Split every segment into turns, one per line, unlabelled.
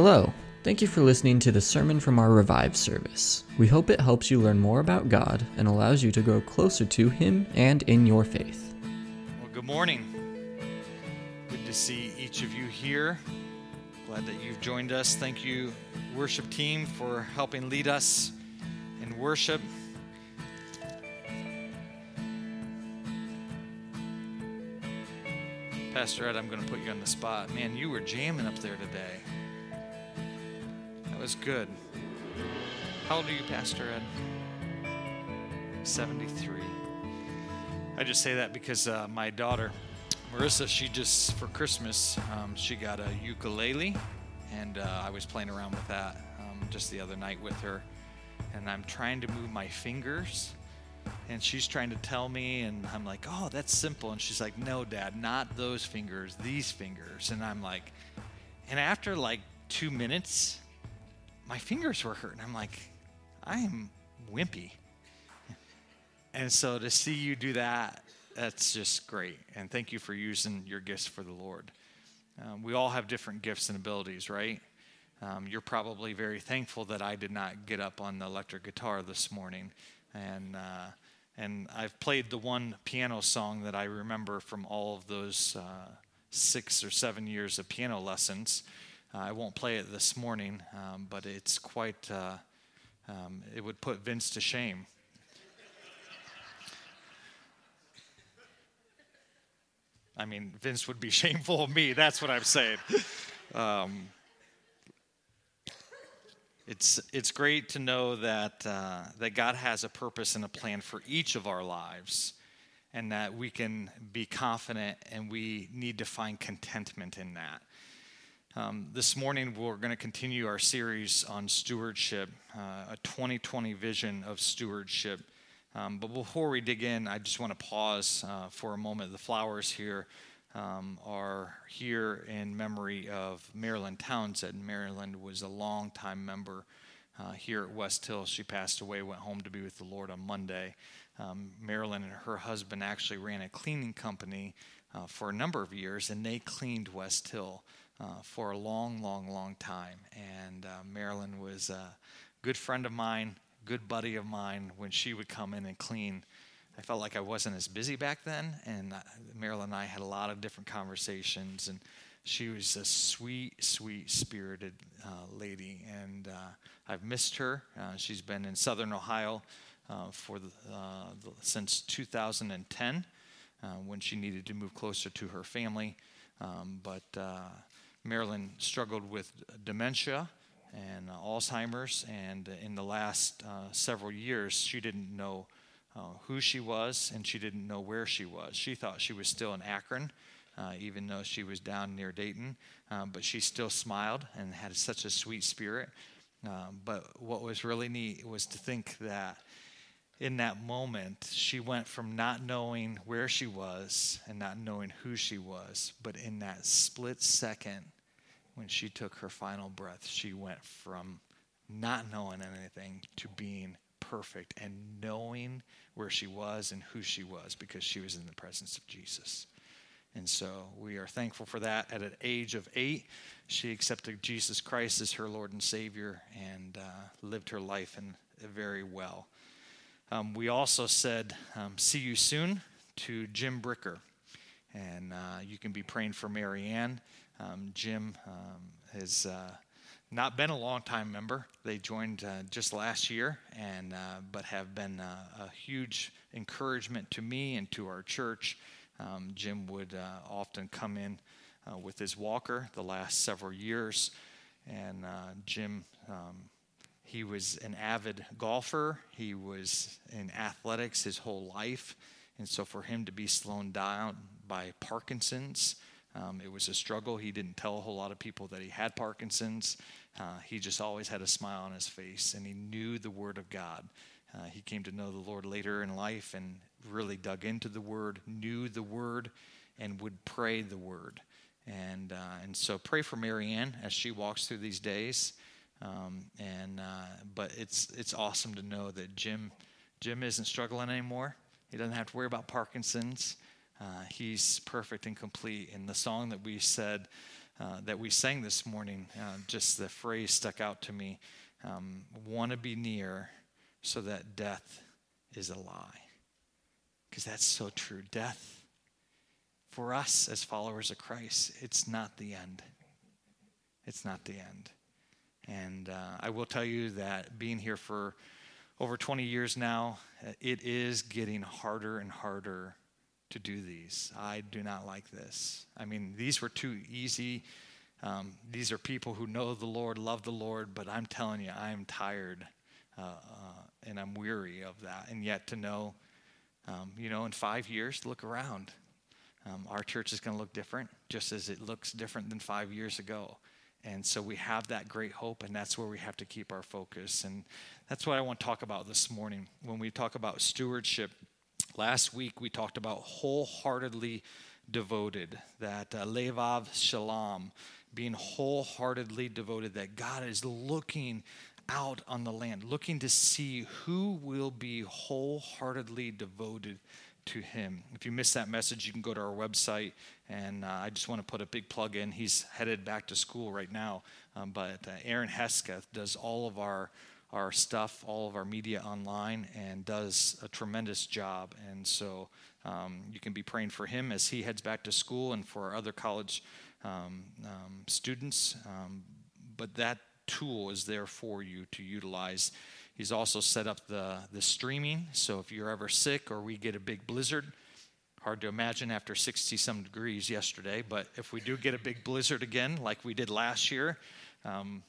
Hello. Thank you for listening to the sermon from our Revive service. We hope it helps you learn more about God and allows you to grow closer to Him and in your faith.
Well, good morning. Good to see each of you here. Glad that you've joined us. Thank you, worship team, for helping lead us in worship. Pastor Ed, I'm going to put you on the spot. Man, you were jamming up there today. That was good. How old are you, Pastor Ed? 73. I just say that because uh, my daughter, Marissa, she just, for Christmas, um, she got a ukulele, and uh, I was playing around with that um, just the other night with her. And I'm trying to move my fingers and she's trying to tell me and i'm like oh that's simple and she's like no dad not those fingers these fingers and i'm like and after like two minutes my fingers were hurting. I'm like i am wimpy. And so to see you do that that's just great. And thank you for using your gifts for the lord. Um, we all have different gifts and abilities right? Um, you're probably very thankful that i did not get up on the electric guitar this morning. And uh, and I've played the one piano song that I remember from all of those uh, six or seven years of piano lessons. Uh, I won't play it this morning, um, but it's quite. Uh, um, it would put Vince to shame. I mean, Vince would be shameful of me. That's what I'm saying. Um, it's, it's great to know that, uh, that God has a purpose and a plan for each of our lives, and that we can be confident and we need to find contentment in that. Um, this morning, we're going to continue our series on stewardship, uh, a 2020 vision of stewardship. Um, but before we dig in, I just want to pause uh, for a moment. The flowers here um, are here in memory of Marilyn Townsend. Marilyn was a longtime member uh, here at West Hill. She passed away, went home to be with the Lord on Monday. Um, Marilyn and her husband actually ran a cleaning company uh, for a number of years, and they cleaned West Hill uh, for a long, long, long time. And uh, Marilyn was a good friend of mine, good buddy of mine when she would come in and clean I felt like I wasn't as busy back then, and uh, Marilyn and I had a lot of different conversations, and she was a sweet, sweet spirited uh, lady, and uh, I've missed her. Uh, she's been in Southern Ohio for the, the, since 2010 when she needed to move closer to her family, um, but Marilyn struggled with dementia and Alzheimer's, and in the last several years, she didn't know uh, who she was, and she didn't know where she was. She thought she was still in Akron, uh, even though she was down near Dayton, um, but she still smiled and had such a sweet spirit. Um, but what was really neat was to think that in that moment, she went from not knowing where she was and not knowing who she was, but in that split second, when she took her final breath, she went from not knowing anything to being perfect and knowing where she was and who she was because she was in the presence of Jesus. And so we are thankful for that. At an age of eight, she accepted Jesus Christ as her Lord and Savior and uh, lived her life in, very well. Um, we also said, um, See you soon to Jim Bricker. And uh, you can be praying for Marianne. Um, Jim um, has. Uh, not been a long time member. They joined uh, just last year, and uh, but have been uh, a huge encouragement to me and to our church. Um, Jim would uh, often come in with his walker the last several years, and Jim. He was an avid golfer. He was in athletics his whole life. And so for him to be slowed down by Parkinson's, um, it was a struggle. He didn't tell a whole lot of people that he had Parkinson's. Uh, he just always had a smile on his face, and he knew the Word of God. Uh, he came to know the Lord later in life and really dug into the Word, knew the Word, and would pray the Word. And, uh, and so pray for Marianne as she walks through these days. Um, and, uh, but it's, it's awesome to know that Jim, Jim isn't struggling anymore. He doesn't have to worry about Parkinson's. Uh, he's perfect and complete. And the song that we said uh, that we sang this morning, uh, just the phrase stuck out to me um, want to be near so that death is a lie. Because that's so true. Death, for us as followers of Christ, it's not the end. It's not the end. And uh, I will tell you that being here for over 20 years now, it is getting harder and harder to do these. I do not like this. I mean, these were too easy. Um, these are people who know the Lord, love the Lord, but I'm telling you, I am tired uh, uh, and I'm weary of that. And yet to know, um, you know, in five years, look around. Um, our church is going to look different, just as it looks different than five years ago. And so we have that great hope, and that's where we have to keep our focus. And that's what I want to talk about this morning. When we talk about stewardship, last week we talked about wholeheartedly devoted, that uh, levav shalom, being wholeheartedly devoted, that God is looking out on the land, looking to see who will be wholeheartedly devoted to him. If you missed that message, you can go to our website. And uh, I just want to put a big plug in. He's headed back to school right now. Um, but uh, Aaron Hesketh does all of our, our stuff, all of our media online, and does a tremendous job. And so um, you can be praying for him as he heads back to school and for other college um, um students. Um, but that tool is there for you to utilize He's also set up the, the streaming. So if you're ever sick or we get a big blizzard, hard to imagine after 60 some degrees yesterday, but if we do get a big blizzard again, like we did last year, um,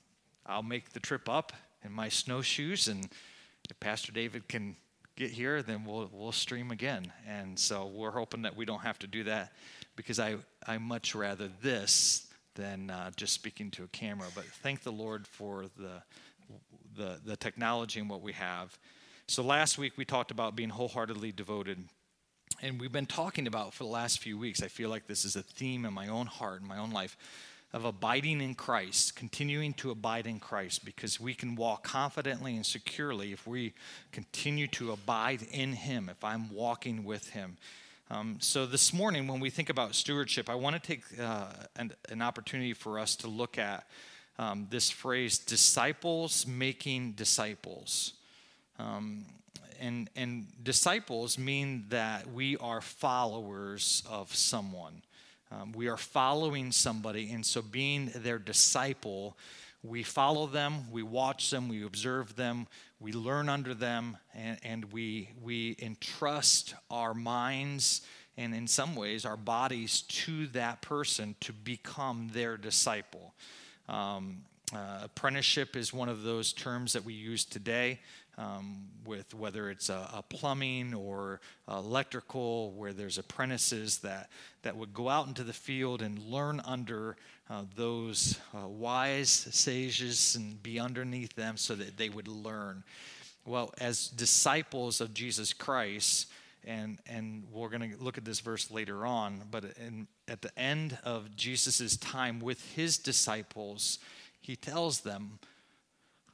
I'll make the trip up in my snowshoes. And if Pastor David can get here, then we'll, we'll stream again. And so we're hoping that we don't have to do that because I, I much rather this than uh, just speaking to a camera. But thank the Lord for the the, the technology and what we have. So last week we talked about being wholeheartedly devoted. And we've been talking about for the last few weeks, I feel like this is a theme in my own heart, in my own life, of abiding in Christ, continuing to abide in Christ, because we can walk confidently and securely if we continue to abide in Him, if I'm walking with Him. Um, so this morning, when we think about stewardship, I want to take uh, an, an opportunity for us to look at um, this phrase, disciples making disciples. Um, and, and disciples mean that we are followers of someone. Um, we are following somebody, and so being their disciple, we follow them, we watch them, we observe them, we learn under them, and, and we, we entrust our minds and, in some ways, our bodies to that person to become their disciple. Um, uh, apprenticeship is one of those terms that we use today um, with whether it's a, a plumbing or electrical, where there's apprentices that, that would go out into the field and learn under uh, those uh, wise sages and be underneath them so that they would learn. Well, as disciples of Jesus Christ, and and we're going to look at this verse later on but in, at the end of jesus' time with his disciples he tells them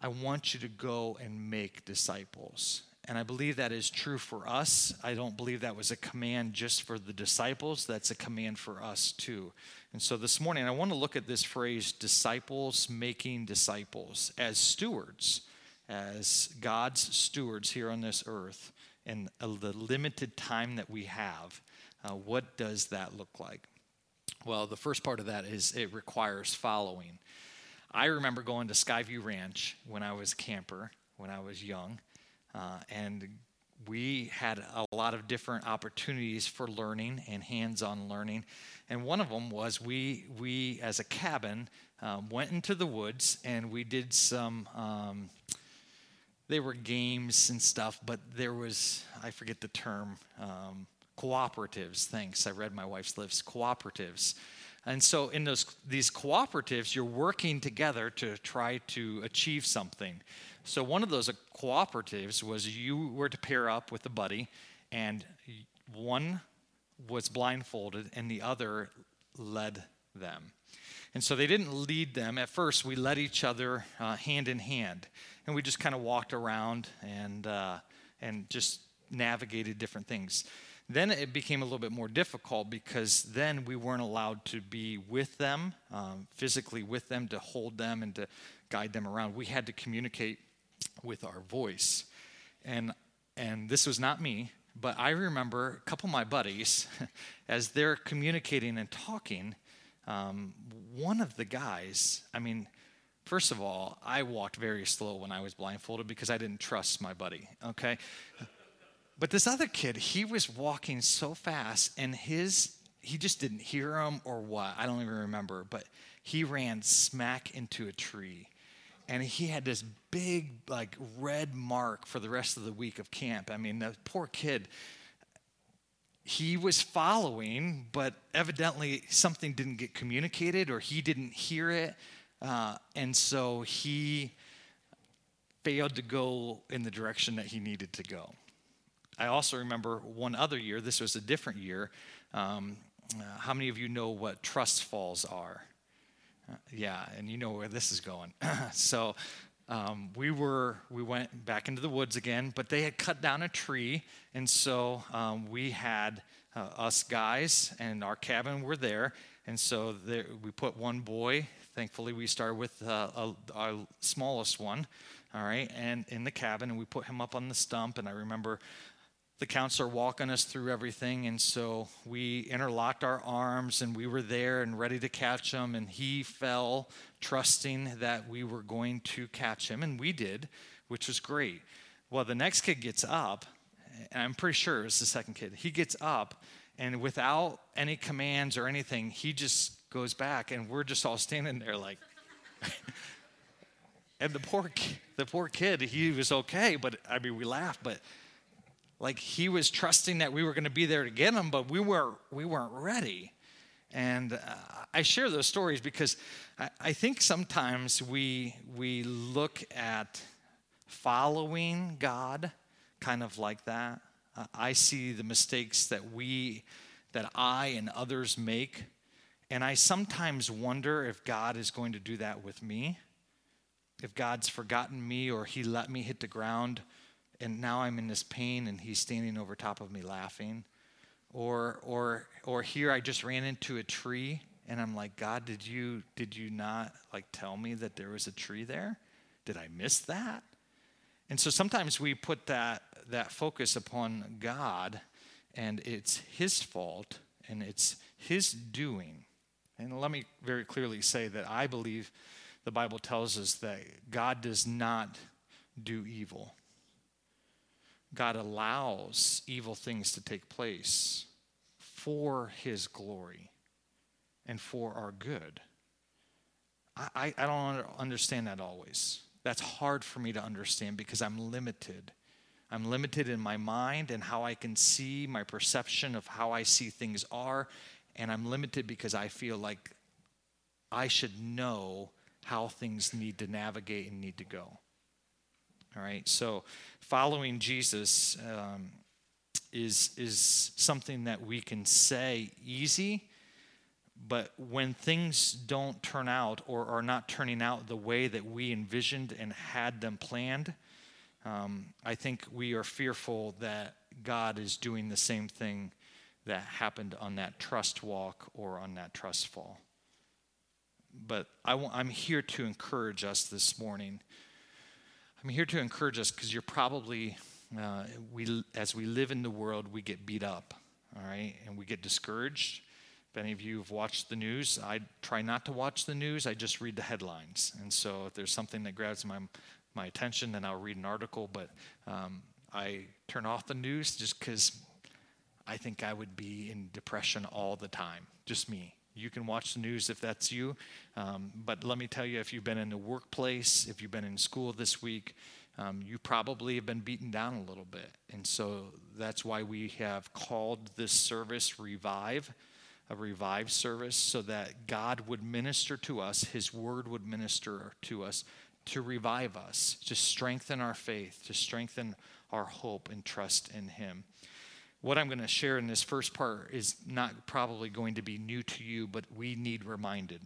i want you to go and make disciples. And i believe that is true for us. I don't believe that was a command just for the disciples. That's a command for us too. And so this morning i want to look at this phrase disciples making disciples as stewards as god's stewards here on this earth and the limited time that we have, uh, what does that look like? Well, the first part of that is it requires following. I remember going to Skyview Ranch when I was a camper, when I was young, uh, and we had a lot of different opportunities for learning and hands-on learning. And one of them was we, we as a cabin, um, went into the woods and we did some um, they were games and stuff, but there was, I forget the term, um, cooperatives. Thanks. I read my wife's list. Cooperatives. And so in those these cooperatives, you're working together to try to achieve something. So one of those cooperatives was you were to pair up with a buddy, and one was blindfolded and the other led them. And so they didn't lead them. At first, we led each other uh, hand in hand. And we just kind of walked around and, uh, and just navigated different things. Then it became a little bit more difficult because then we weren't allowed to be with them, um, physically with them, to hold them and to guide them around. We had to communicate with our voice. And, and this was not me, but I remember a couple of my buddies, as they're communicating and talking, um, one of the guys, I mean, first of all, I walked very slow when I was blindfolded because I didn't trust my buddy, okay? But this other kid, he was walking so fast, and his he just didn't hear him or what. I don't even remember, but he ran smack into a tree. And he had this big, like, red mark for the rest of the week of camp. I mean, the poor kid, he was following, but evidently something didn't get communicated or he didn't hear it. Uh, and so he failed to go in the direction that he needed to go. I also remember one other year, this was a different year. Um, uh, how many of you know what trust falls are? Uh, yeah, and you know where this is going. so um, we were we went back into the woods again, but they had cut down a tree, and so um, we had uh, us guys and our cabin were there, and so there, we put one boy. Thankfully, we started with uh, a, our smallest one, all right, and in the cabin, and we put him up on the stump. And I remember the counselor walking us through everything. And so we interlocked our arms and we were there and ready to catch him. And he fell, trusting that we were going to catch him. And we did, which was great. Well, the next kid gets up, and I'm pretty sure it's the second kid. He gets up, and without any commands or anything, he just goes back, and we're just all standing there like. and the poor, the poor kid, he was okay, but I mean, we laughed, but like he was trusting that we were going to be there to get him, but we weren't, we weren't ready. And uh, I share those stories because I, I think sometimes we, we look at following God kind of like that. Uh, I see the mistakes that we, that I and others make, and I sometimes wonder if God is going to do that with me. If God's forgotten me or He let me hit the ground and now I'm in this pain and he's standing over top of me laughing. Or or or here I just ran into a tree and I'm like, God, did you did you not like tell me that there was a tree there? Did I miss that? And so sometimes we put that that focus upon God and it's his fault and it's his doing. And let me very clearly say that I believe the Bible tells us that God does not do evil. God allows evil things to take place for his glory and for our good. I, I don't understand that always. That's hard for me to understand because I'm limited. I'm limited in my mind and how I can see, my perception of how I see things are. And I'm limited because I feel like I should know how things need to navigate and need to go. All right, so following Jesus um, is is something that we can say easy, but when things don't turn out or are not turning out the way that we envisioned and had them planned, um, I think we are fearful that God is doing the same thing that happened on that trust walk or on that trust fall. But i w- I'm here to encourage us this morning I'm here to encourage us because you're probably, uh, we, as we live in the world, we get beat up, all right, and we get discouraged. If any of you have watched the news, I try not to watch the news, I just read the headlines. And so if there's something that grabs my, my attention, then I'll read an article, but um, I turn off the news just because I think I would be in depression all the time, just me. You can watch the news if that's you. Um, but let me tell you, if you've been in the workplace, if you've been in school this week, um, you probably have been beaten down a little bit. And so that's why we have called this service Revive, a Revive service, so that God would minister to us, His Word would minister to us to revive us, to strengthen our faith, to strengthen our hope and trust in Him what I'm going to share in this first part is not probably going to be new to you, but we need reminded.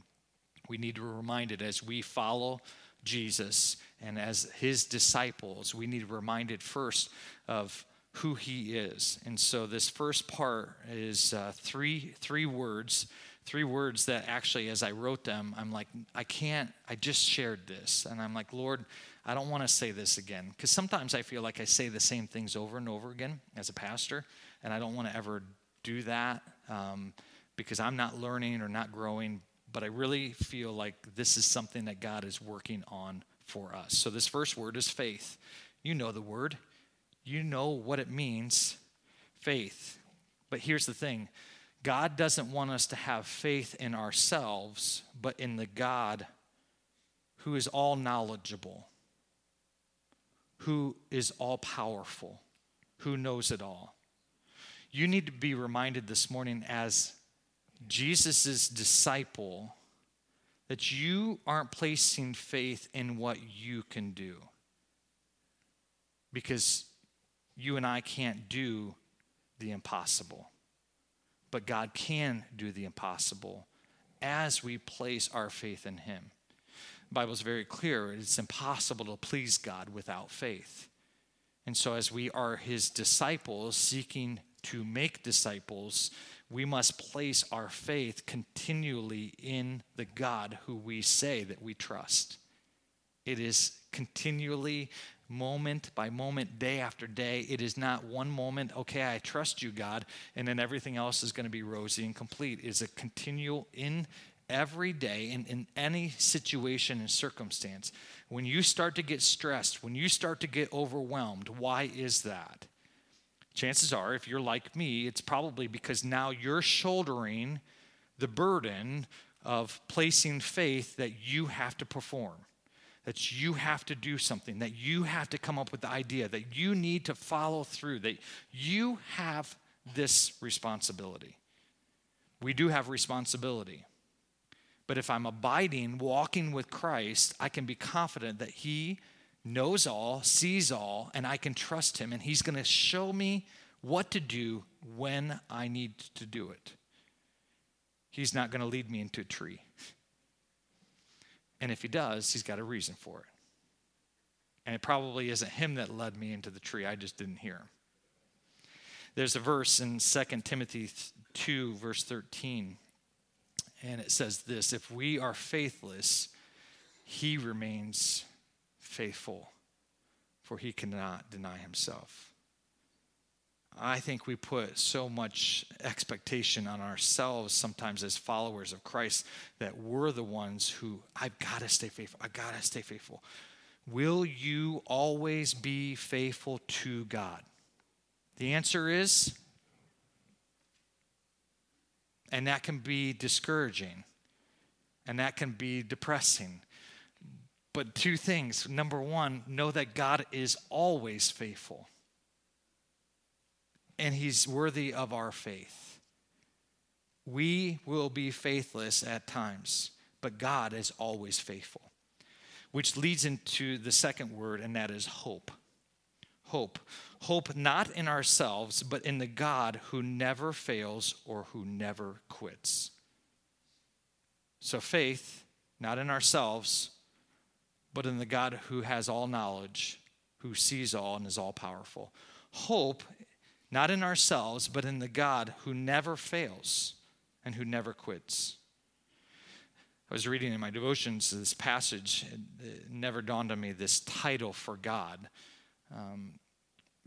We need to be reminded as we follow Jesus and as his disciples, we need to be reminded first of who he is. And so this first part is uh, three three words, three words that actually as I wrote them, I'm like I can't I just shared this and I'm like, Lord, I don't want to say this again because sometimes I feel like I say the same things over and over again as a pastor and I don't want to ever do that um, because I'm not learning or not growing, but I really feel like this is something that God is working on for us. So this first word is faith. You know the word you know what it means faith. But here's the thing God doesn't want us to have faith in ourselves, but in the God who is all knowledgeable, who is all powerful, who knows it all. You need to be reminded this morning as Jesus' disciple that you aren't placing faith in what you can do. Because you and I can't do the impossible. But God can do the impossible as we place our faith in Him. The Bible is very clear it's impossible to please God without faith. And so, as we are His disciples seeking to make disciples, we must place our faith continually in the God who we say that we trust. It is continually moment by moment, day after day. It is not one moment, okay, I trust you, God, and then everything else is going to be rosy and complete. It is a continual in every day in, in any situation and circumstance. When you start to get stressed, when you start to get overwhelmed, why is that? Chances are, if you're like me, it's probably because now you're shouldering the burden of placing faith that you have to perform that you have to do something, that you have to come up with the idea, that you need to follow through, that you have this responsibility. We do have responsibility. But if I'm abiding, walking with Christ, I can be confident that He knows all, sees all, and I can trust Him, and He's going to show me what to do when I need to do it. He's not going to lead me into a tree. And if he does, he's got a reason for it. And it probably isn't him that led me into the tree, I just didn't hear him. There's a verse in 2 Timothy 2, verse 13, and it says this If we are faithless, he remains faithful, for he cannot deny himself. I think we put so much expectation on ourselves sometimes as followers of Christ that we're the ones who, I've got to stay faithful. I've got to stay faithful. Will you always be faithful to God? The answer is, and that can be discouraging and that can be depressing. But two things. Number one, know that God is always faithful and he's worthy of our faith. We will be faithless at times, but God is always faithful. Which leads into the second word, and that is hope. Hope. Hope not in ourselves, but in the God who never fails or who never quits. So faith, not in ourselves, but in the God who has all knowledge, who sees all and is all powerful. Hope not in ourselves, but in the God who never fails and who never quits. I was reading in my devotions this passage. It never dawned on me this title for God, um,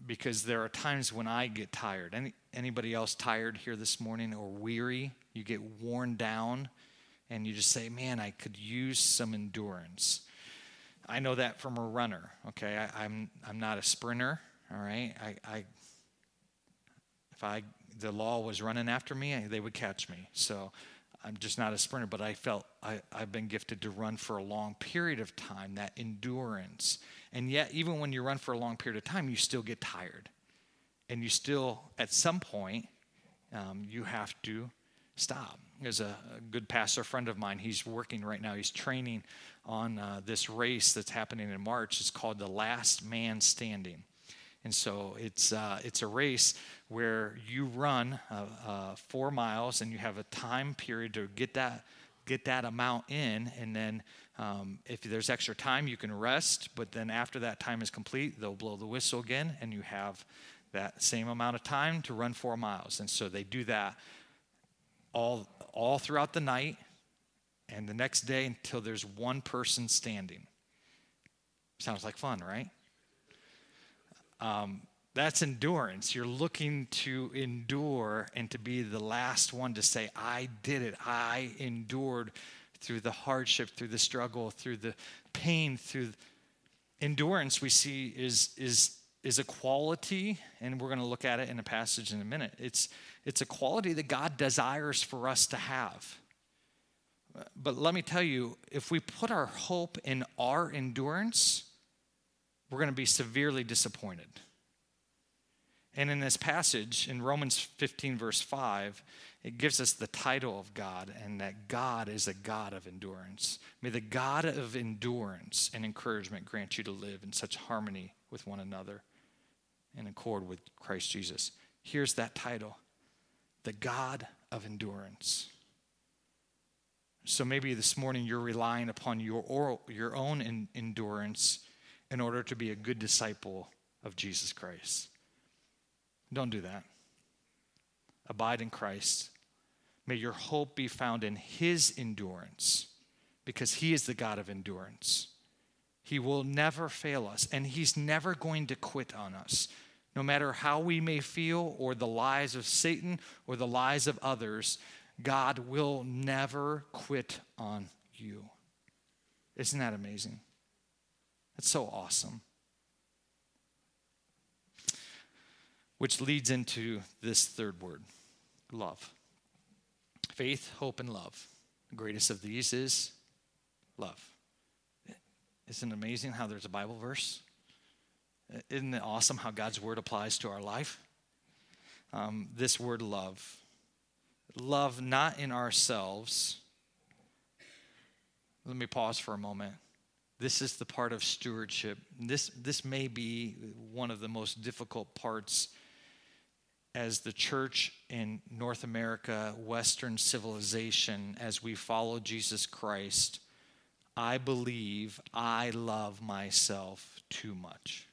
because there are times when I get tired. Any, anybody else tired here this morning or weary? You get worn down, and you just say, "Man, I could use some endurance." I know that from a runner. Okay, I, I'm I'm not a sprinter. All right, I, I if I the law was running after me, they would catch me. So I'm just not a sprinter, but I felt I, I've been gifted to run for a long period of time, that endurance. And yet, even when you run for a long period of time, you still get tired. And you still, at some point, um, you have to stop. There's a, a, good pastor friend of mine. He's working right now. He's training on uh, this race that's happening in March. It's called the Last Man Standing. And so it's, uh, it's a race where you run uh, uh, four miles and you have a time period to get that, get that amount in. And then um, if there's extra time, you can rest. But then after that time is complete, they'll blow the whistle again and you have that same amount of time to run four miles. And so they do that all, all throughout the night and the next day until there's one person standing. Sounds like fun, right? Um, that's endurance. You're looking to endure and to be the last one to say, I did it. I endured through the hardship, through the struggle, through the pain, through endurance we see is is is a quality, and we're going to look at it in a passage in a minute. It's it's a quality that God desires for us to have. But let me tell you, if we put our hope in our endurance, we're going to be severely disappointed. And in this passage, in Romans 15, verse 5, it gives us the title of God and that God is a God of endurance. May the God of endurance and encouragement grant you to live in such harmony with one another in accord with Christ Jesus. Here's that title the God of endurance. So maybe this morning you're relying upon your, oral, your own endurance in order to be a good disciple of Jesus Christ. Don't do that. Abide in Christ. May your hope be found in His endurance because He is the God of endurance. He will never fail us, and He's never going to quit on us. No matter how we may feel, or the lies of Satan, or the lies of others, God will never quit on you. Isn't that amazing? That's so awesome. Which leads into this third word love. Faith, hope, and love. The greatest of these is love. Isn't it amazing how there's a Bible verse? Isn't it awesome how God's word applies to our life? Um, this word love. Love not in ourselves. Let me pause for a moment. This is the part of stewardship. This, this may be one of the most difficult parts as the church in North America, Western civilization, as we follow Jesus Christ. I believe I love myself too much.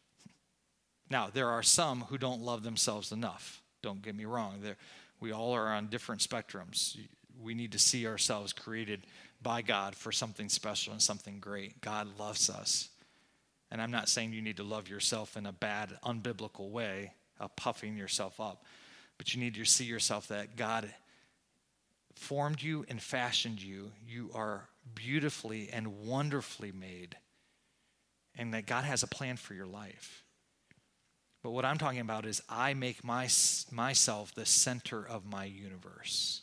Now, there are some who don't love themselves enough. Don't get me wrong. There, we all are on different spectrums. We need to see ourselves created by God for something special and something great. God loves us. And I'm not saying you need to love yourself in a bad, unbiblical way, uh, puffing yourself up, but you need to see yourself that God formed you and fashioned you. You are beautifully and wonderfully made, and that God has a plan for your life. But what I'm talking about is I make my, myself the center of my universe.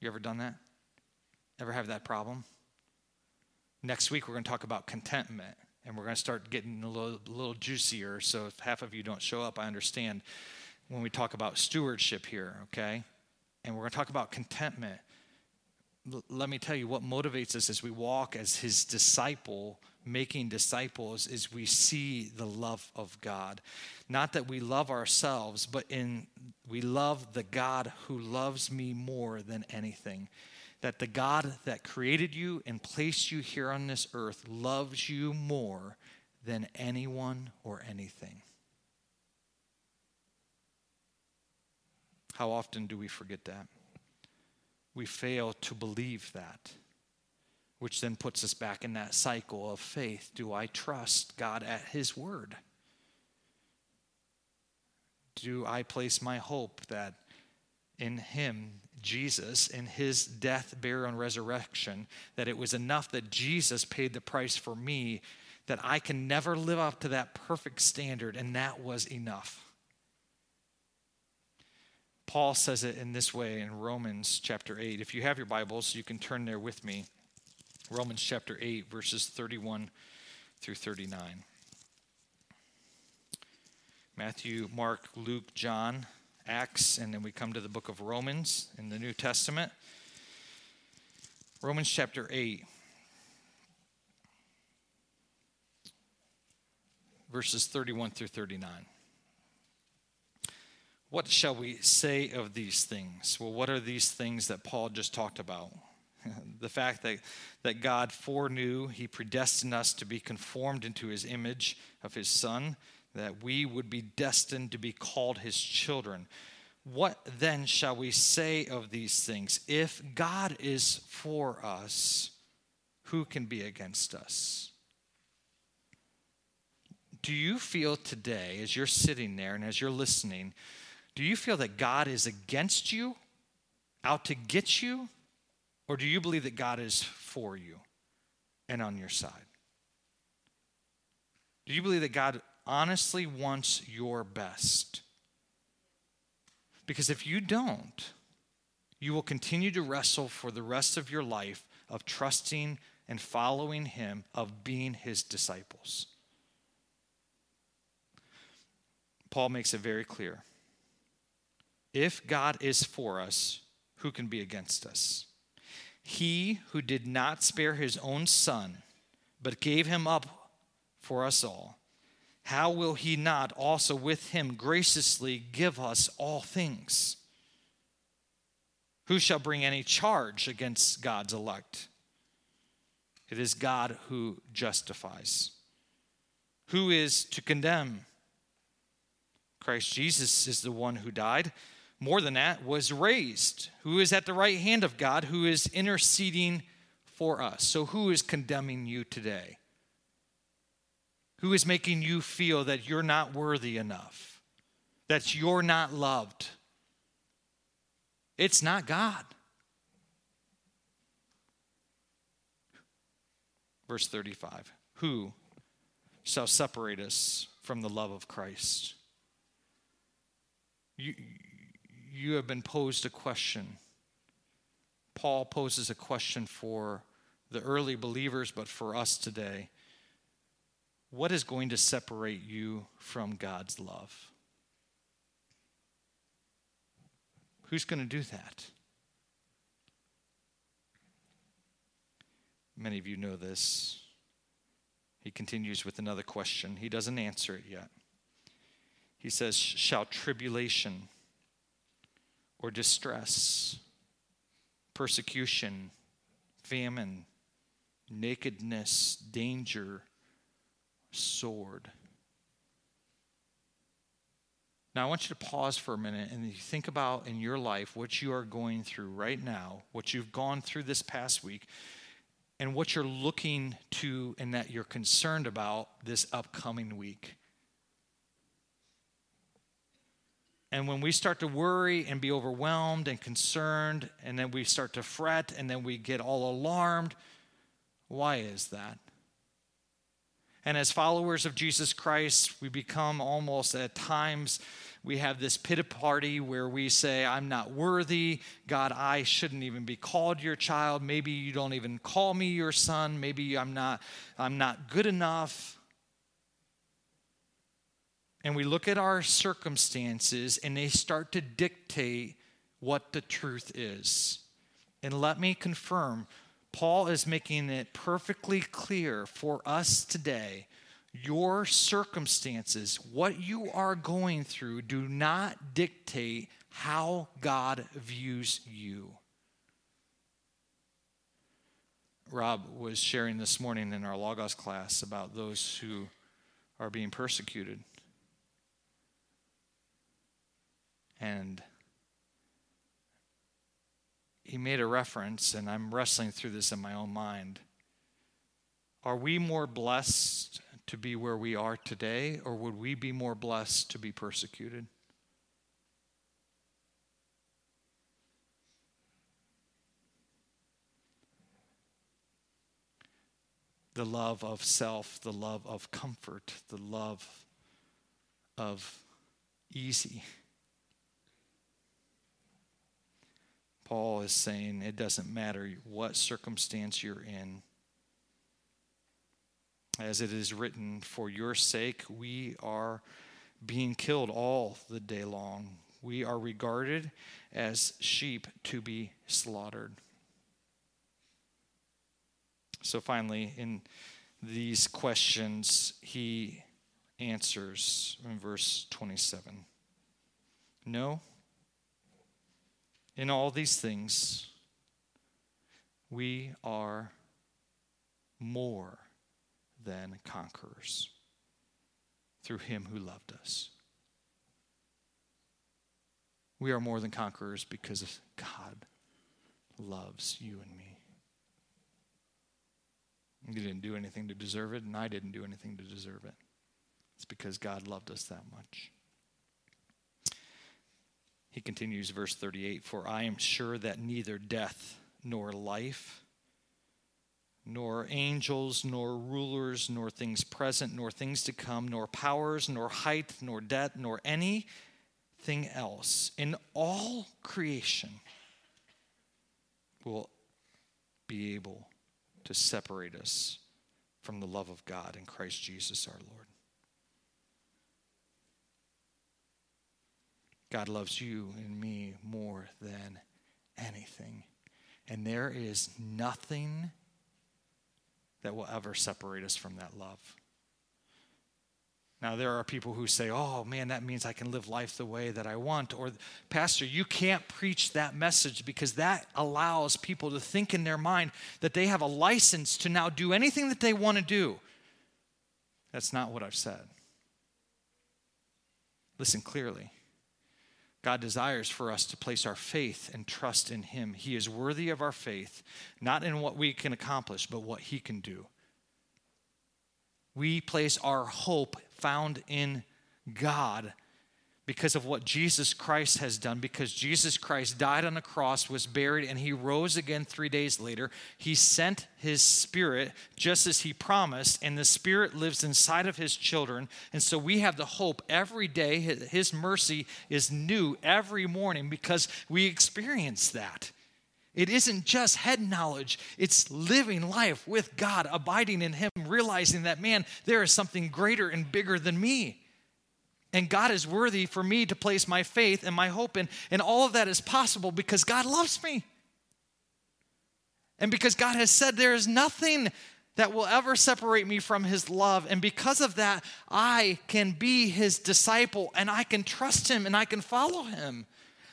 You ever done that? Ever have that problem? Next week, we're going to talk about contentment, and we're going to start getting a little, little juicier. So if half of you don't show up, I understand when we talk about stewardship here, okay? And we're going to talk about contentment. L- let me tell you what motivates us as we walk as his disciple making disciples is we see the love of God. Not that we love ourselves, but in we love the God who loves me more than anything. That the God that created you and placed you here on this earth loves you more than anyone or anything. How often do we forget that? We fail to believe that which then puts us back in that cycle of faith. Do I trust God at His word? Do I place my hope that in Him, Jesus, in His death, burial, and resurrection, that it was enough that Jesus paid the price for me, that I can never live up to that perfect standard, and that was enough? Paul says it in this way in Romans chapter 8. If you have your Bibles, you can turn there with me. Romans chapter 8, verses 31 through 39. Matthew, Mark, Luke, John, Acts, and then we come to the book of Romans in the New Testament. Romans chapter 8, verses 31 through 39. What shall we say of these things? Well, what are these things that Paul just talked about? the fact that, that God foreknew, He predestined us to be conformed into His image of His Son, that we would be destined to be called his children. What then shall we say of these things? If God is for us, who can be against us? Do you feel today, as you're sitting there and as you're listening, do you feel that God is against you, out to get you? Or do you believe that God is for you and on your side? Do you believe that God honestly wants your best? Because if you don't, you will continue to wrestle for the rest of your life of trusting and following Him, of being His disciples. Paul makes it very clear. If God is for us, who can be against us? He who did not spare his own son, but gave him up for us all, how will he not also with him graciously give us all things? Who shall bring any charge against God's elect? It is God who justifies. Who is to condemn? Christ Jesus is the one who died more than that, was raised, who is at the right hand of God, who is interceding for us. So, who is condemning you today? Who is making you feel that you're not worthy enough, that you're not loved? It's not God. Verse 35 Who shall separate us from the love of Christ? You, you have been posed a question. Paul poses a question for the early believers, but for us today. What is going to separate you from God's love? Who's going to do that? Many of you know this. He continues with another question. He doesn't answer it yet. He says, Shall tribulation or distress, persecution, famine, nakedness, danger, sword. Now, I want you to pause for a minute and think about in your life what you are going through right now, what you've gone through this past week, and what you're looking to and that you're concerned about this upcoming week. And when we start to worry and be overwhelmed and concerned, and then we start to fret and then we get all alarmed, why is that? And as followers of Jesus Christ, we become almost at times, we have this pity party where we say, I'm not worthy. God, I shouldn't even be called your child. Maybe you don't even call me your son. Maybe I'm not, I'm not good enough and we look at our circumstances and they start to dictate what the truth is. And let me confirm, Paul is making it perfectly clear for us today your circumstances, what you are going through, do not dictate how God views you. Rob was sharing this morning in our Logos class about those who are being persecuted. And he made a reference, and I'm wrestling through this in my own mind. Are we more blessed to be where we are today, or would we be more blessed to be persecuted? The love of self, the love of comfort, the love of easy. Paul is saying it doesn't matter what circumstance you're in. As it is written, for your sake we are being killed all the day long. We are regarded as sheep to be slaughtered. So finally, in these questions, he answers in verse 27 No, in all these things, we are more than conquerors through him who loved us. We are more than conquerors because God loves you and me. You didn't do anything to deserve it, and I didn't do anything to deserve it. It's because God loved us that much. He continues, verse 38 For I am sure that neither death nor life, nor angels, nor rulers, nor things present, nor things to come, nor powers, nor height, nor depth, nor anything else in all creation will be able to separate us from the love of God in Christ Jesus our Lord. God loves you and me more than anything. And there is nothing that will ever separate us from that love. Now, there are people who say, oh man, that means I can live life the way that I want. Or, Pastor, you can't preach that message because that allows people to think in their mind that they have a license to now do anything that they want to do. That's not what I've said. Listen clearly. God desires for us to place our faith and trust in Him. He is worthy of our faith, not in what we can accomplish, but what He can do. We place our hope found in God because of what Jesus Christ has done, because Jesus Christ died on the cross, was buried, and he rose again three days later. He sent his spirit just as he promised, and the spirit lives inside of his children. And so we have the hope every day. His mercy is new every morning because we experience that. It isn't just head knowledge, it's living life with God, abiding in Him, realizing that, man, there is something greater and bigger than me. And God is worthy for me to place my faith and my hope in. And all of that is possible because God loves me. And because God has said there is nothing that will ever separate me from his love. And because of that, I can be his disciple and I can trust him and I can follow him.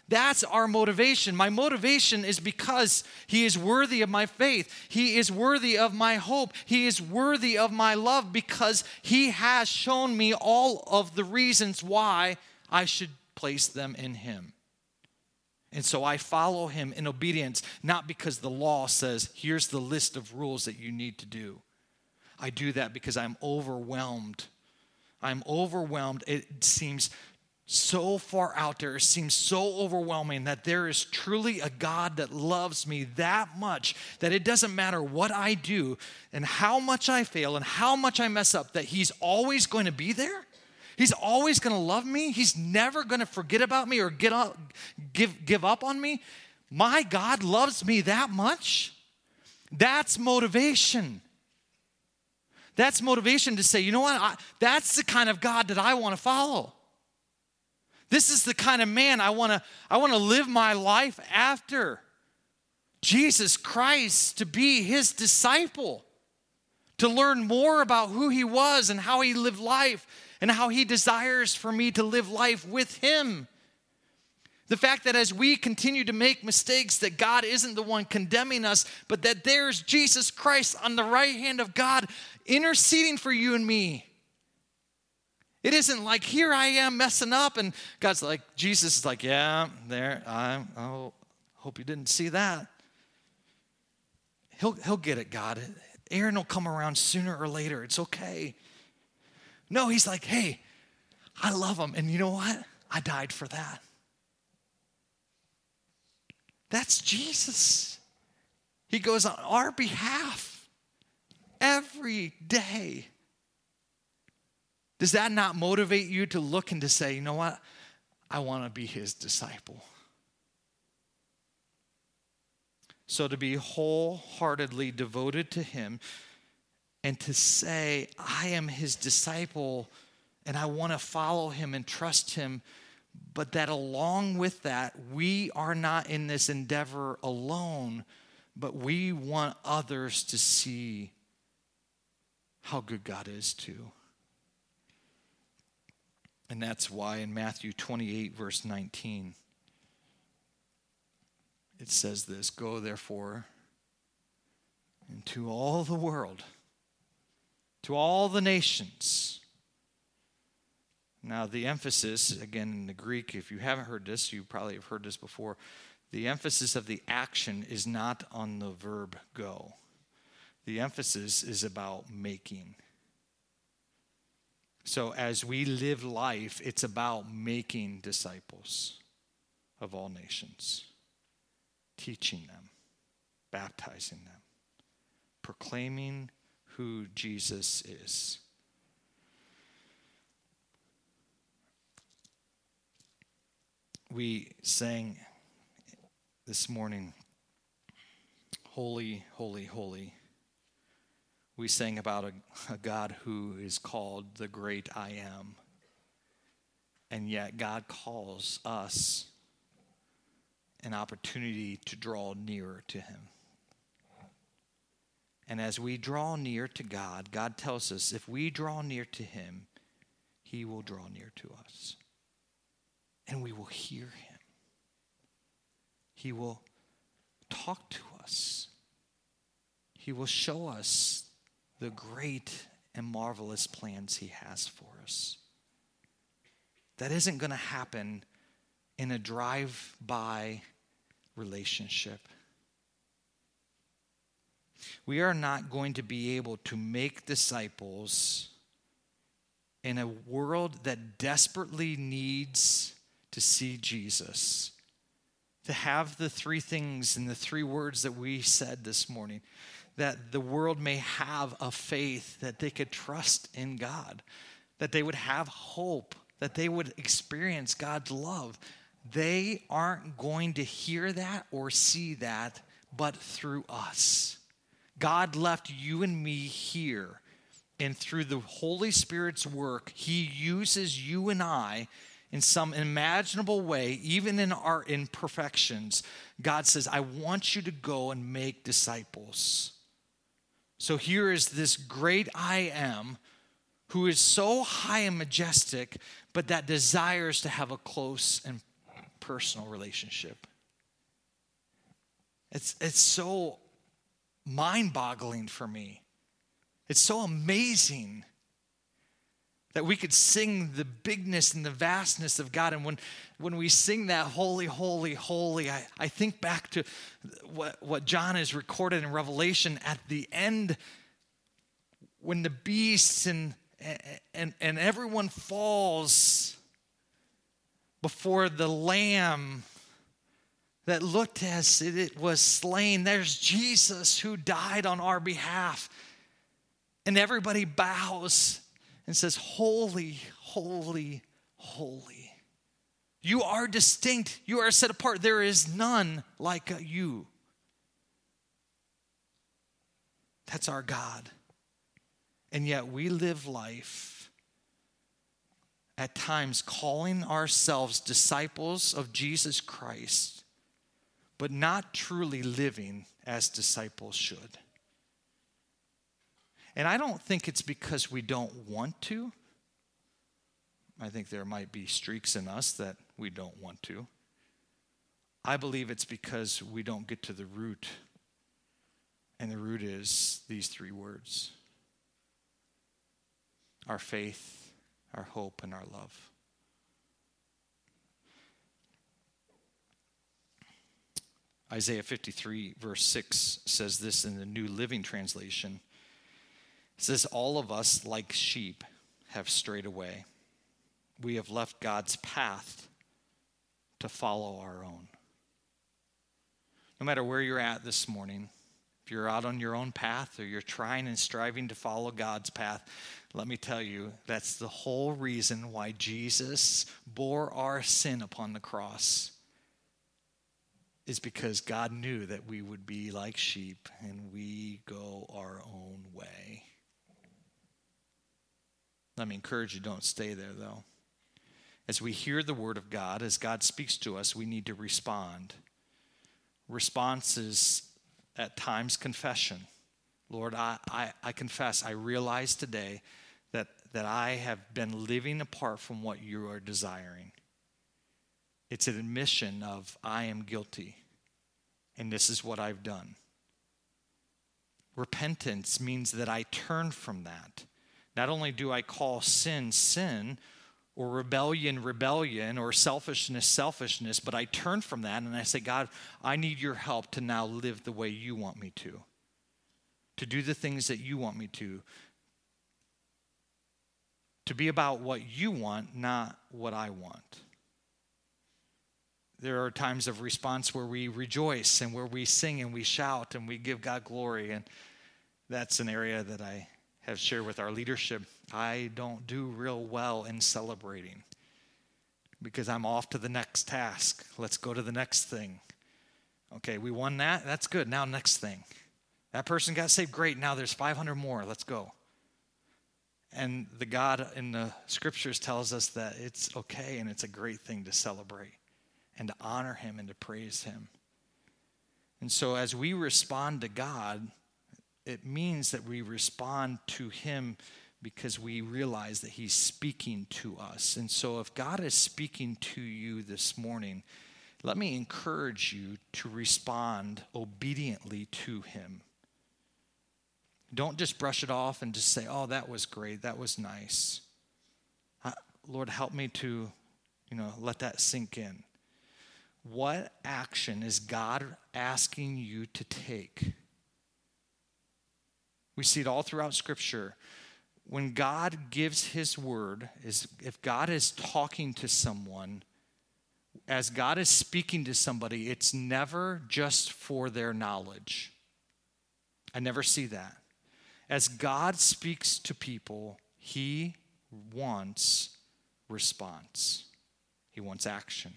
That's our motivation. My motivation is because He is worthy of my faith. He is worthy of my hope. He is worthy of my love because He has shown me all of the reasons why I should place them in Him. And so I follow Him in obedience, not because the law says, here's the list of rules that you need to do. I do that because I'm overwhelmed. I'm overwhelmed. It seems so far out there, it seems so overwhelming that there is truly a God that loves me that much that it doesn't matter what I do and how much I fail and how much I mess up, that He's always going to be there. He's always going to love me. He's never going to forget about me or get up, give, give up on me. My God loves me that much. That's motivation. That's motivation to say, you know what? I, that's the kind of God that I want to follow. This is the kind of man I want to I want to live my life after. Jesus Christ to be his disciple. To learn more about who he was and how he lived life and how he desires for me to live life with him. The fact that as we continue to make mistakes, that God isn't the one condemning us, but that there's Jesus Christ on the right hand of God interceding for you and me. It isn't like, here I am messing up, and God's like, Jesus is like, yeah, there, I oh, hope you didn't see that. He'll, he'll get it, God. Aaron will come around sooner or later. It's okay. No, he's like, hey, I love him. And you know what? I died for that. That's Jesus. He goes on our behalf every day. Does that not motivate you to look and to say, you know what? I want to be his disciple. So to be wholeheartedly devoted to him and to say, I am his disciple and I want to follow him and trust him, but that along with that, we are not in this endeavor alone, but we want others to see how good God is too. And that's why in Matthew 28, verse 19, it says this Go therefore into all the world, to all the nations, Now, the emphasis, again, in the Greek, if you haven't heard this, you probably have heard this before. The emphasis of the action is not on the verb go, the emphasis is about making. So, as we live life, it's about making disciples of all nations, teaching them, baptizing them, proclaiming who Jesus is. We sang this morning, Holy, Holy, Holy. We sang about a, a, God who is called the great I am. And yet, God calls us an opportunity to draw nearer to Him. And as we draw near to God, God tells us if we draw near to Him, He will draw near to us. And we will hear Him. He will talk to us. He will show us the great and marvelous plans He has for us. That isn't going to happen in a drive by relationship. We are not going to be able to make disciples in a world that desperately needs to see Jesus. To have the three things and the three words that we said this morning, that the world may have a faith that they could trust in God, that they would have hope, that they would experience God's love. They aren't going to hear that or see that but through us. God left you and me here, and through the Holy Spirit's work, He uses you and I in some imaginable way, even in our imperfections. God says, I want you to go and make disciples. So here is this great I am who is so high and majestic, but that desires to have a close and personal relationship. It's, it's so mind boggling for me. It's so amazing that we could sing the bigness and the vastness of God. And when, when we sing that holy, holy, holy, I, I think back to what, what John has recorded in Revelation at the end when the beasts and, and, and everyone falls before the Lamb that looked as it was slain. There's Jesus who died on our behalf. And everybody bows and says, Holy, holy, holy. You are distinct. You are set apart. There is none like you. That's our God. And yet we live life at times calling ourselves disciples of Jesus Christ but not truly living as disciples should. And I don't think it's because we don't want to. I think there might be streaks in us that we don't want to. I believe it's because we don't get to the root. And the root is these three words our faith, our hope, and our love. Isaiah 53, verse 6 says this in the New Living Translation. It says, All of us, like sheep, have strayed away. We have left God's path to follow our own. No matter where you're at this morning, if you're out on your own path or you're trying and striving to follow God's path, let me tell you, that's the whole reason why Jesus bore our sin upon the cross is because God knew that we would be like sheep and we go our own way. Let me encourage you don't stay there, though. As we hear the word of God, as God speaks to us, we need to respond. Response is at times confession. Lord, I, I, I confess, I realize today that, that I have been living apart from what you are desiring. It's an admission of, I am guilty, and this is what I've done. Repentance means that I turn from that. Not only do I call sin sin, or rebellion, rebellion, or selfishness, selfishness, but I turn from that and I say, God, I need your help to now live the way you want me to, to do the things that you want me to, to be about what you want, not what I want. There are times of response where we rejoice and where we sing and we shout and we give God glory. And that's an area that I have shared with our leadership. I don't do real well in celebrating because I'm off to the next task. Let's go to the next thing. Okay, we won that. That's good. Now, next thing. That person got saved. Great. Now there's 500 more. Let's go. And the God in the scriptures tells us that it's okay and it's a great thing to celebrate and to honor Him and to praise Him. And so, as we respond to God, it means that we respond to Him because we realize that He's speaking to us. And so, if God is speaking to you this morning, let me encourage you to respond obediently to Him. Don't just brush it off and just say, oh, that was great, that was nice. Uh, Lord, help me to, you know, let that sink in. What action is God asking you to take? We see it all throughout Scripture. When God gives His word, is if God is talking to someone, as God is speaking to somebody, it's never just for their knowledge. I never see that. As God speaks to people, He wants response, He wants action.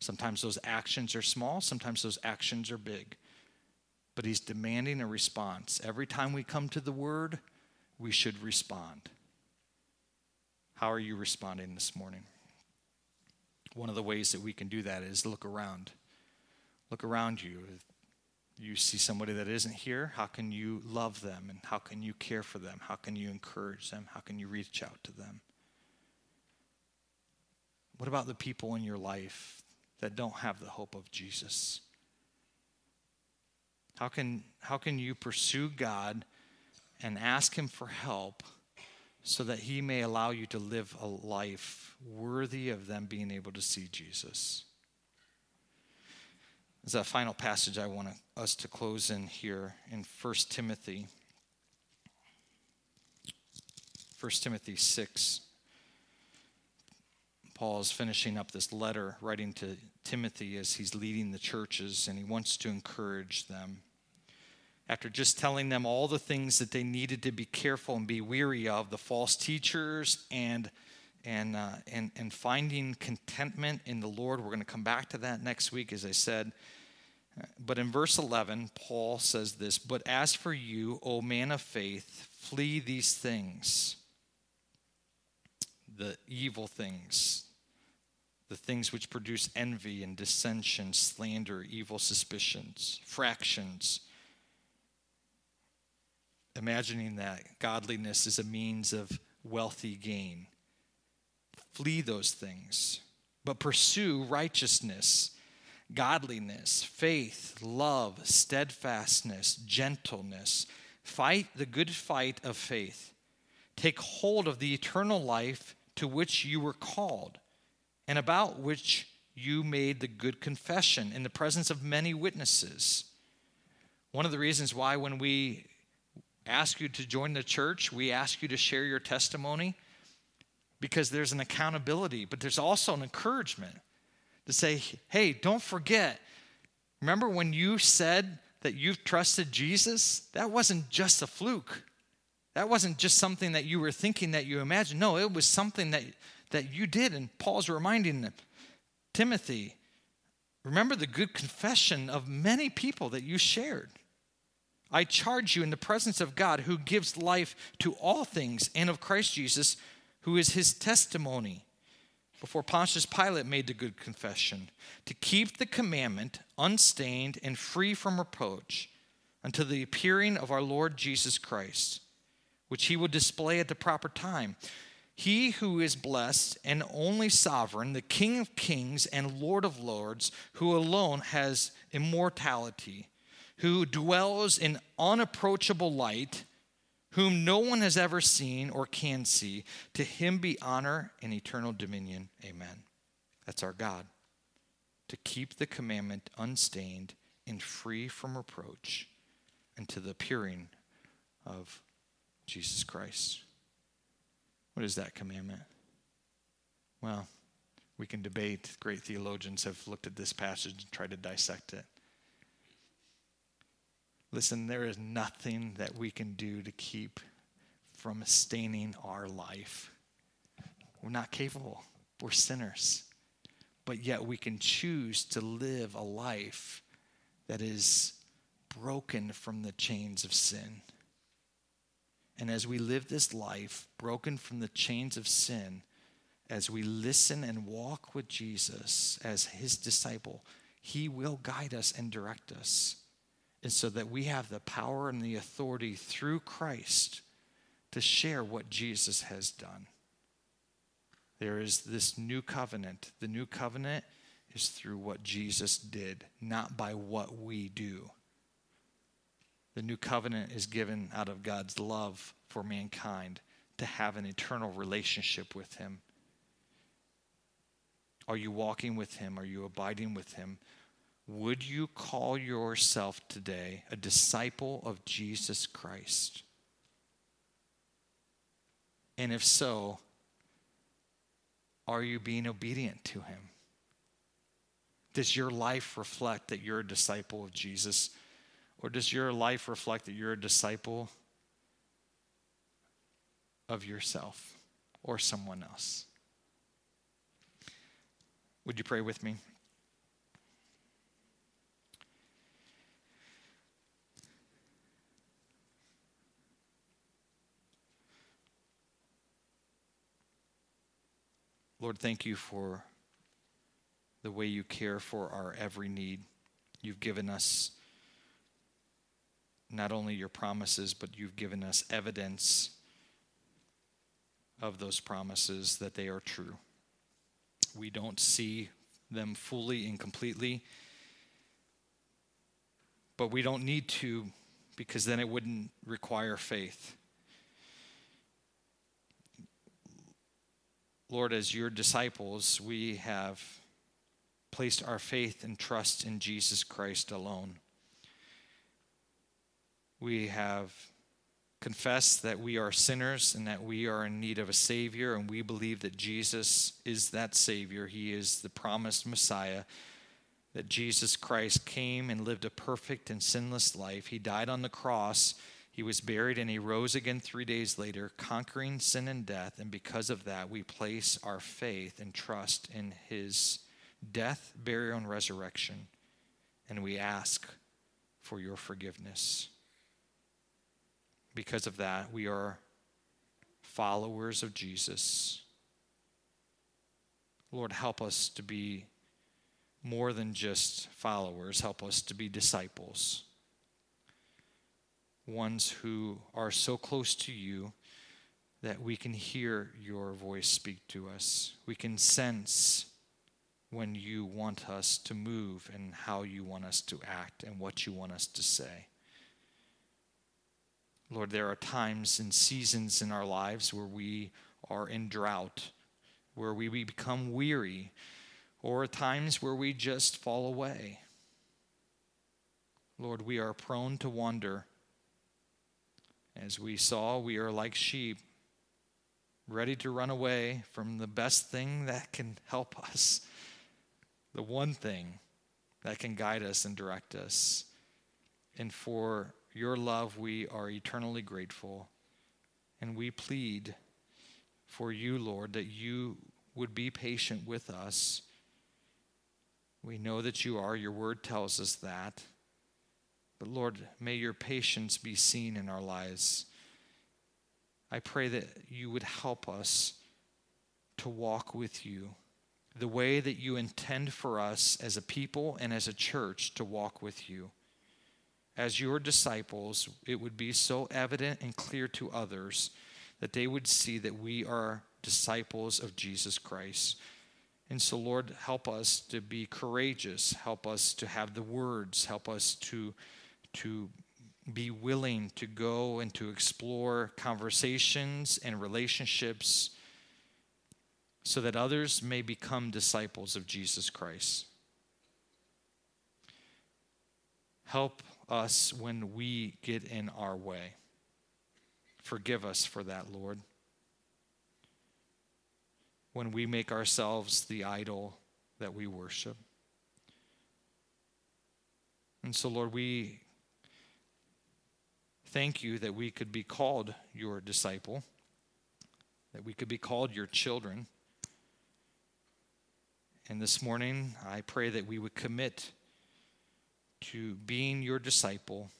Sometimes those actions are small, sometimes those actions are big. But He's demanding a response. Every time we come to the Word, we should respond. How are you responding this morning? One of the ways that we can do that is look around. Look around you If you see somebody that isn't here, how can you love them and how can you care for them? How can you encourage them? How can you reach out to them? What about the people in your life that don't have the hope of Jesus? How can, how can you pursue God and ask Him for help so that He may allow you to live a life worthy of them being able to see Jesus? Is a final passage I want us to close in here in 1 Timothy. 1 Timothy 6. Paul is finishing up this letter, writing to Timothy as he's leading the churches, and he wants to encourage them. After just telling them all the things that they needed to be careful and be weary of, the false teachers and and, uh, and, and finding contentment in the Lord. We're going to come back to that next week, as I said. But in verse 11, Paul says this But as for you, O man of faith, flee these things, the evil things, the things which produce envy and dissension, slander, evil suspicions, fractions. Imagining that godliness is a means of wealthy gain. Flee those things, but pursue righteousness, godliness, faith, love, steadfastness, gentleness. Fight the good fight of faith. Take hold of the eternal life to which you were called and about which you made the good confession in the presence of many witnesses. One of the reasons why, when we ask you to join the church, we ask you to share your testimony because there's an accountability, but there's also an encouragement to say, hey, don't forget. Remember when you said that you've trusted Jesus? That wasn't just a fluke. That wasn't just something that you were thinking that you imagined. No, it was something that, that you did. And Paul's reminding them, Timothy, remember the good confession of many people that you shared. I charge you in the presence of God who gives life to all things and of Christ Jesus who is his testimony before Pontius Pilate made the good confession to keep the commandment unstained and free from reproach until the appearing of our Lord Jesus Christ, which he will display at the proper time. He who is blessed and only sovereign, the King of kings and Lord of lords, who alone has immortality, who dwells in unapproachable light whom no one has ever seen or can see. To him be honor and eternal dominion. Amen. That's our God. To keep the commandment unstained and free from reproach unto the appearing of Jesus Christ. What is that commandment? Well, we can debate. Great theologians have looked at this passage and tried to dissect it. Listen, there is nothing that we can do to keep from staining our life. We're not capable, we're sinners. But yet we can choose to live a life that is broken from the chains of sin. And as we live this life, broken from the chains of sin, as we listen and walk with Jesus as his disciple, he will guide us and direct us and so that we have the power and the authority through Christ to share what Jesus has done. There is this new covenant. The new covenant is through what Jesus did, not by what we do. The new covenant is given out of God's love for mankind to have an eternal relationship with Him. Are you walking with Him? Are you abiding with Him? Would you call yourself today a disciple of Jesus Christ? And if so, are you being obedient to him? Does your life reflect that you're a disciple of Jesus? Or does your life reflect that you're a disciple of yourself or someone else? Would you pray with me? Lord, thank you for the way you care for our every need. You've given us not only your promises, but you've given us evidence of those promises that they are true. We don't see them fully and completely, but we don't need to because then it wouldn't require faith. Lord, as your disciples, we have placed our faith and trust in Jesus Christ alone. We have confessed that we are sinners and that we are in need of a Savior, and we believe that Jesus is that Savior. He is the promised Messiah, that Jesus Christ came and lived a perfect and sinless life. He died on the cross he was buried and he rose again three days later, conquering sin and death. And because of that, we place our faith and trust in his death, burial, and resurrection. And we ask for your forgiveness. Because of that, we are followers of Jesus. Lord, help us to be more than just followers, help us to be disciples ones who are so close to you that we can hear your voice speak to us. We can sense when you want us to move and how you want us to act and what you want us to say. Lord, there are times and seasons in our lives where we are in drought, where we become weary, or times where we just fall away. Lord, we are prone to wander as we saw, we are like sheep, ready to run away from the best thing that can help us, the one thing that can guide us and direct us. And for your love, we are eternally grateful. And we plead for you, Lord, that you would be patient with us. We know that you are. Your word tells us that. But Lord, may your patience be seen in our lives. I pray that you would help us to walk with you the way that you intend for us as a people and as a church to walk with you. As your disciples, it would be so evident and clear to others that they would see that we are disciples of Jesus Christ. And so, Lord, help us to be courageous. Help us to have the words. Help us to to be willing to go and to explore conversations and relationships so that others may become disciples of Jesus Christ. Help us when we get in our way. Forgive us for that, Lord. When we make ourselves the idol that we worship. And so, Lord, we thank you that we could be called your disciple, that we could be called your children. And this morning, I pray that we would commit to being your disciple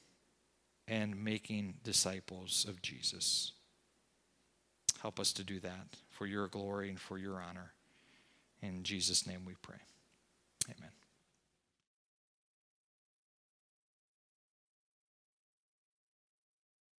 and making disciples of Jesus. Help us to do that for your glory and for your honor. In Jesus' name we pray. Amen.